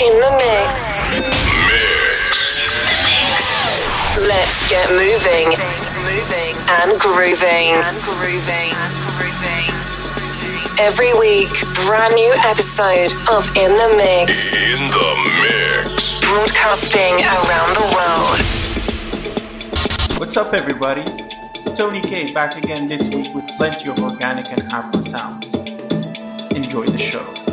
In the mix. Mix. Let's get moving Moving and grooving. and grooving. Every week, brand new episode of In the Mix. In the mix. Broadcasting around the world. What's up, everybody? It's Tony Kay back again this week with plenty of organic and Afro sounds. Enjoy the show.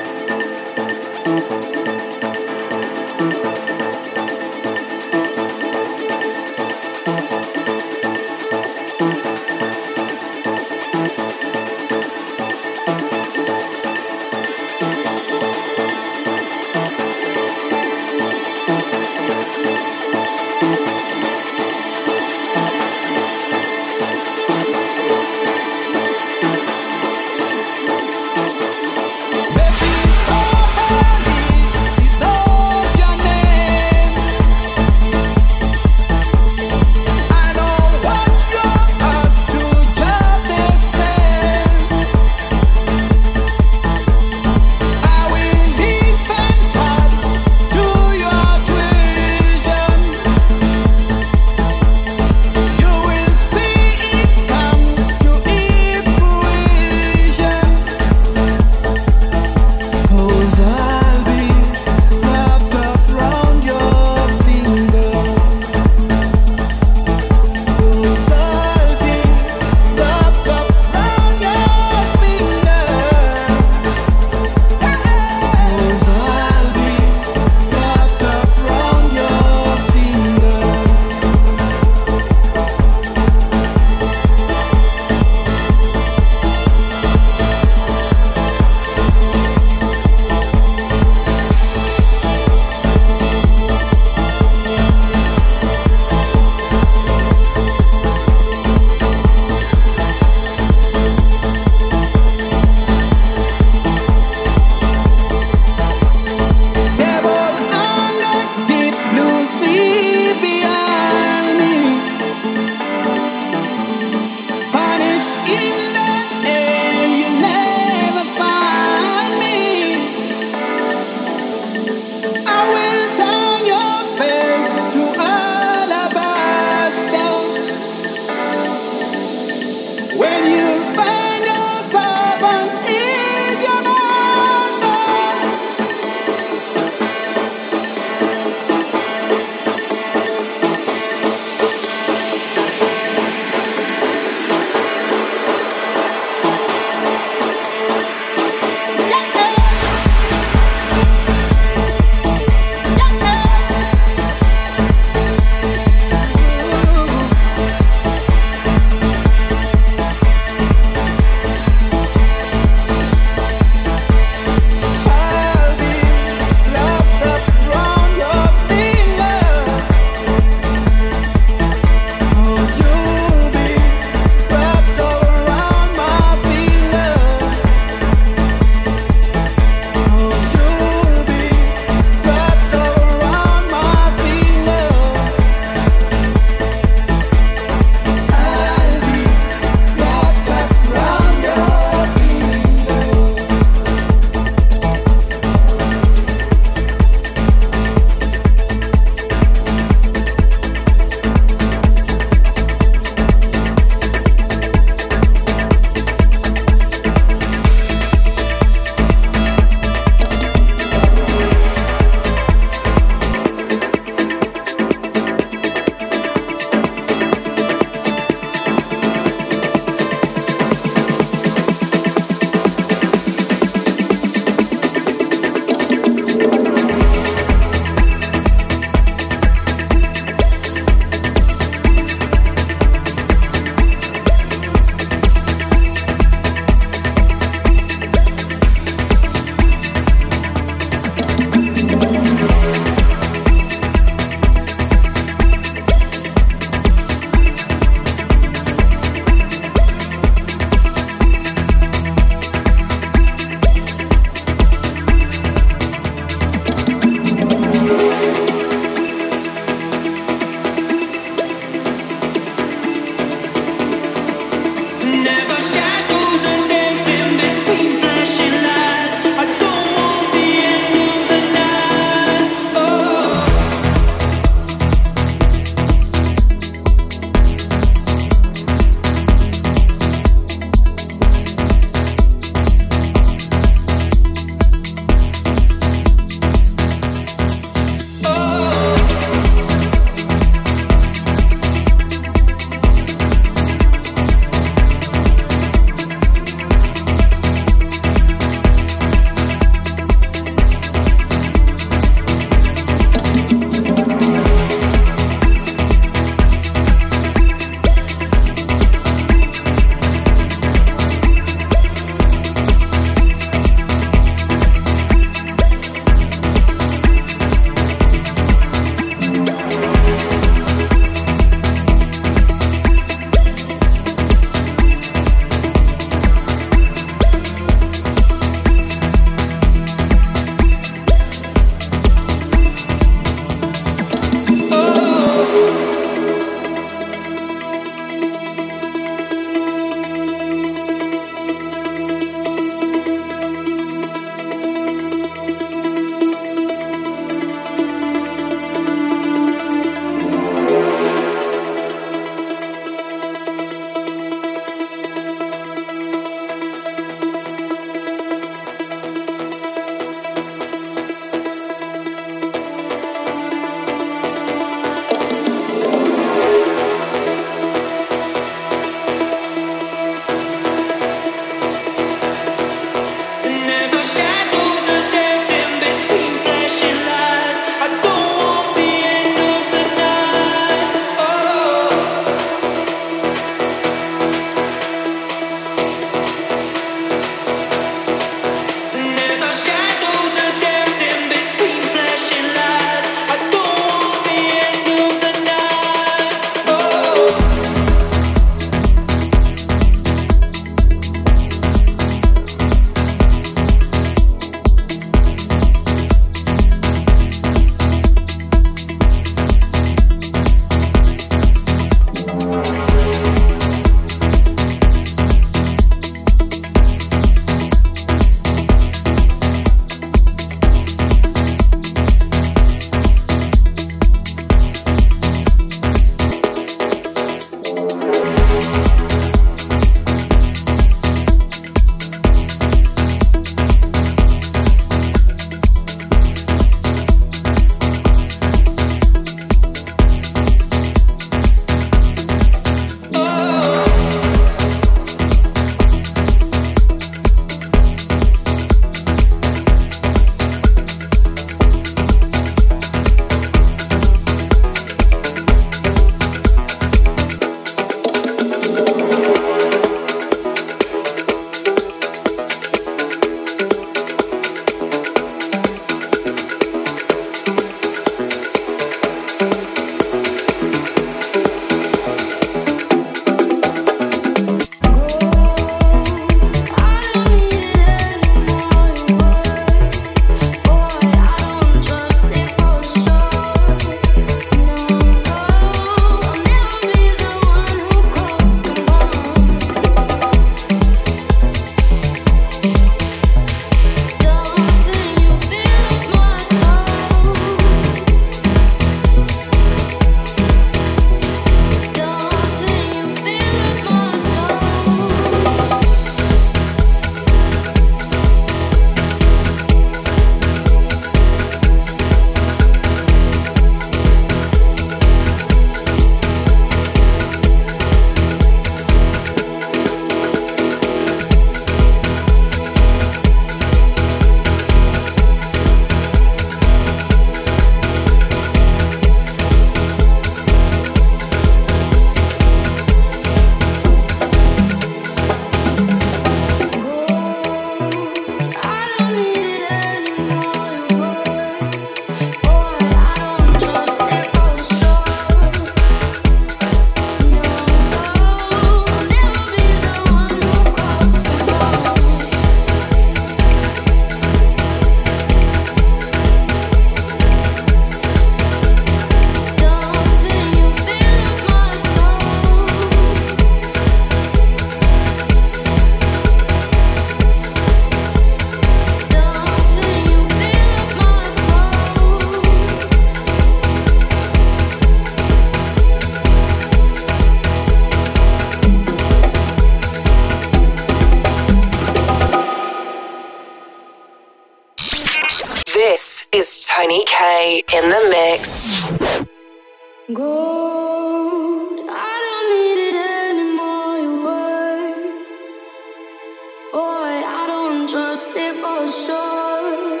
Trust it for sure.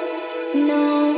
No,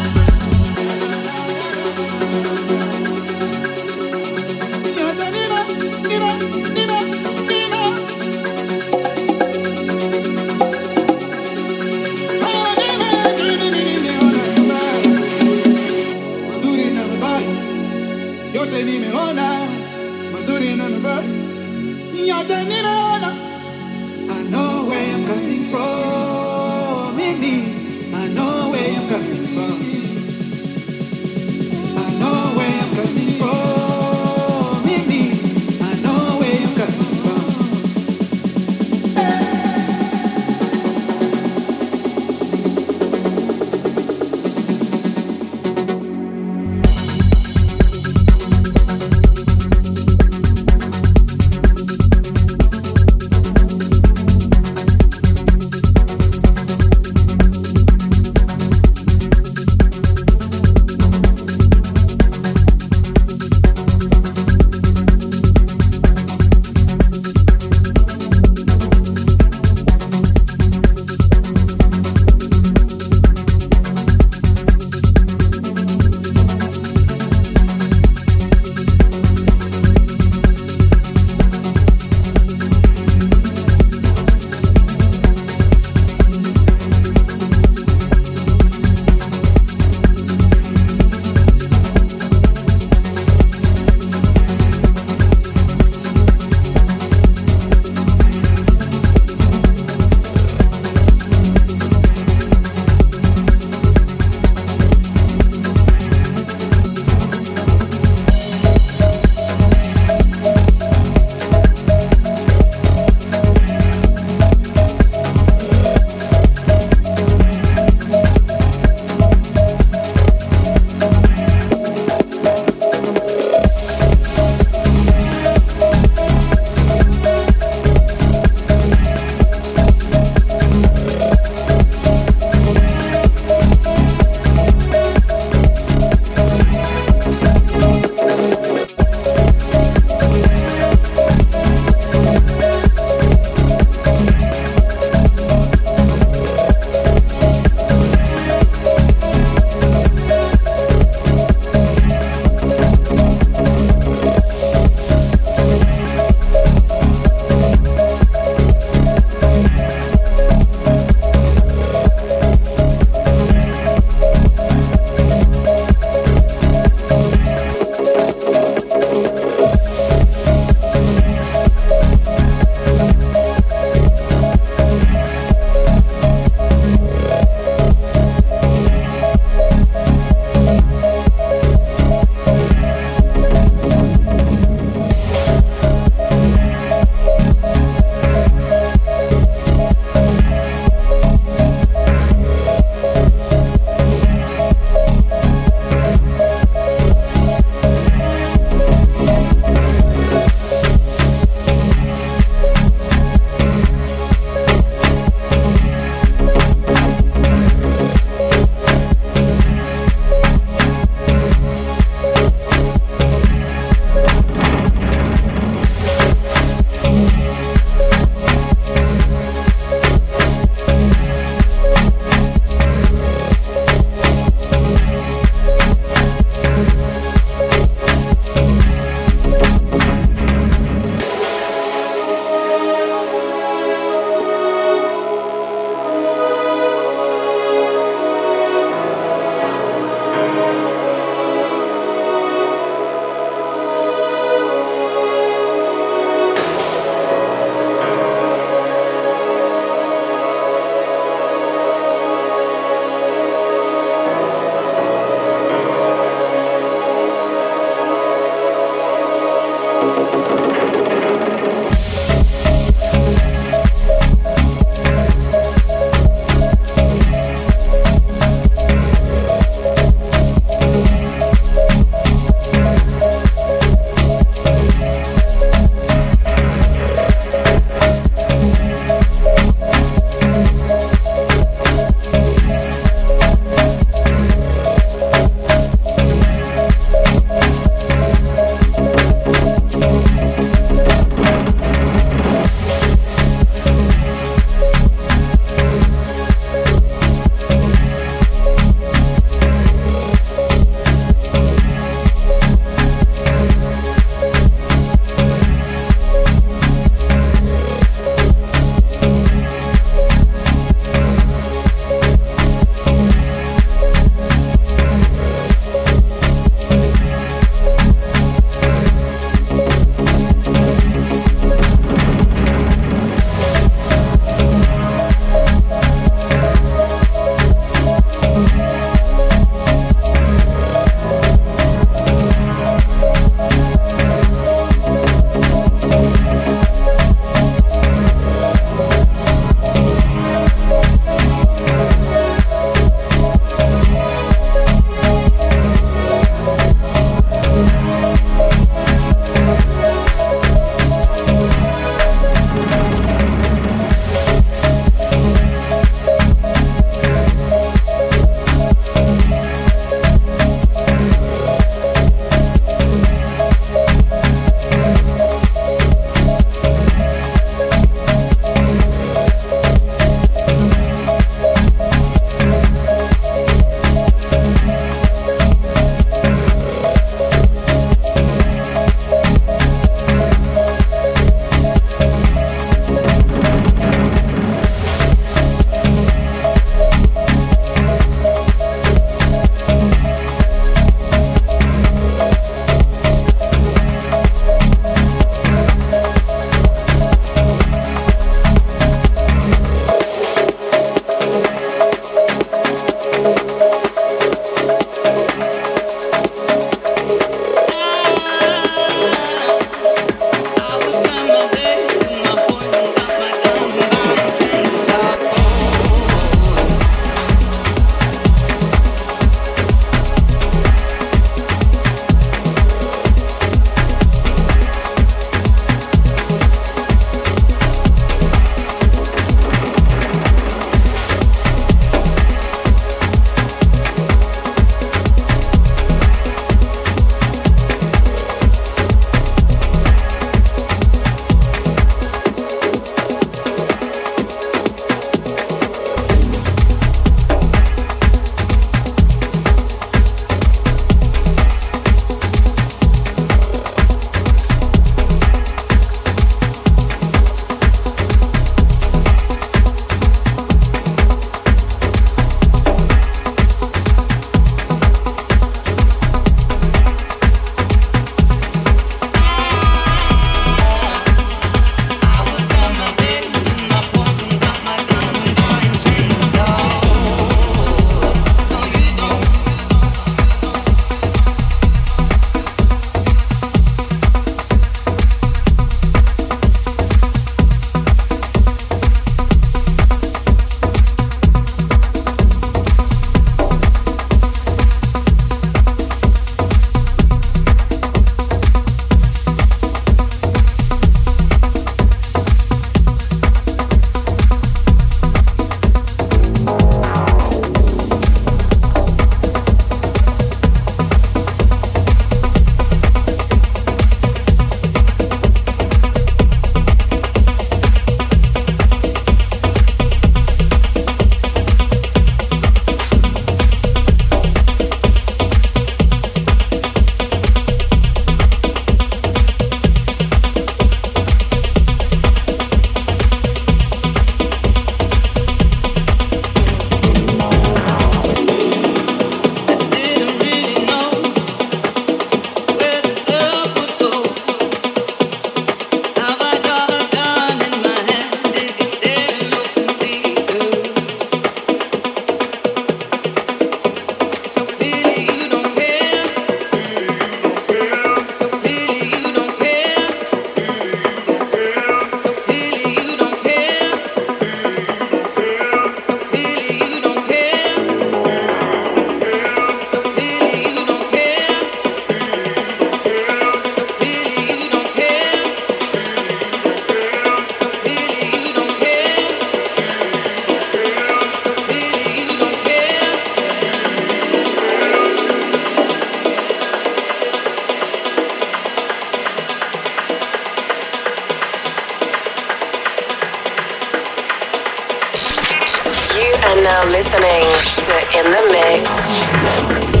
now listening to In the Mix.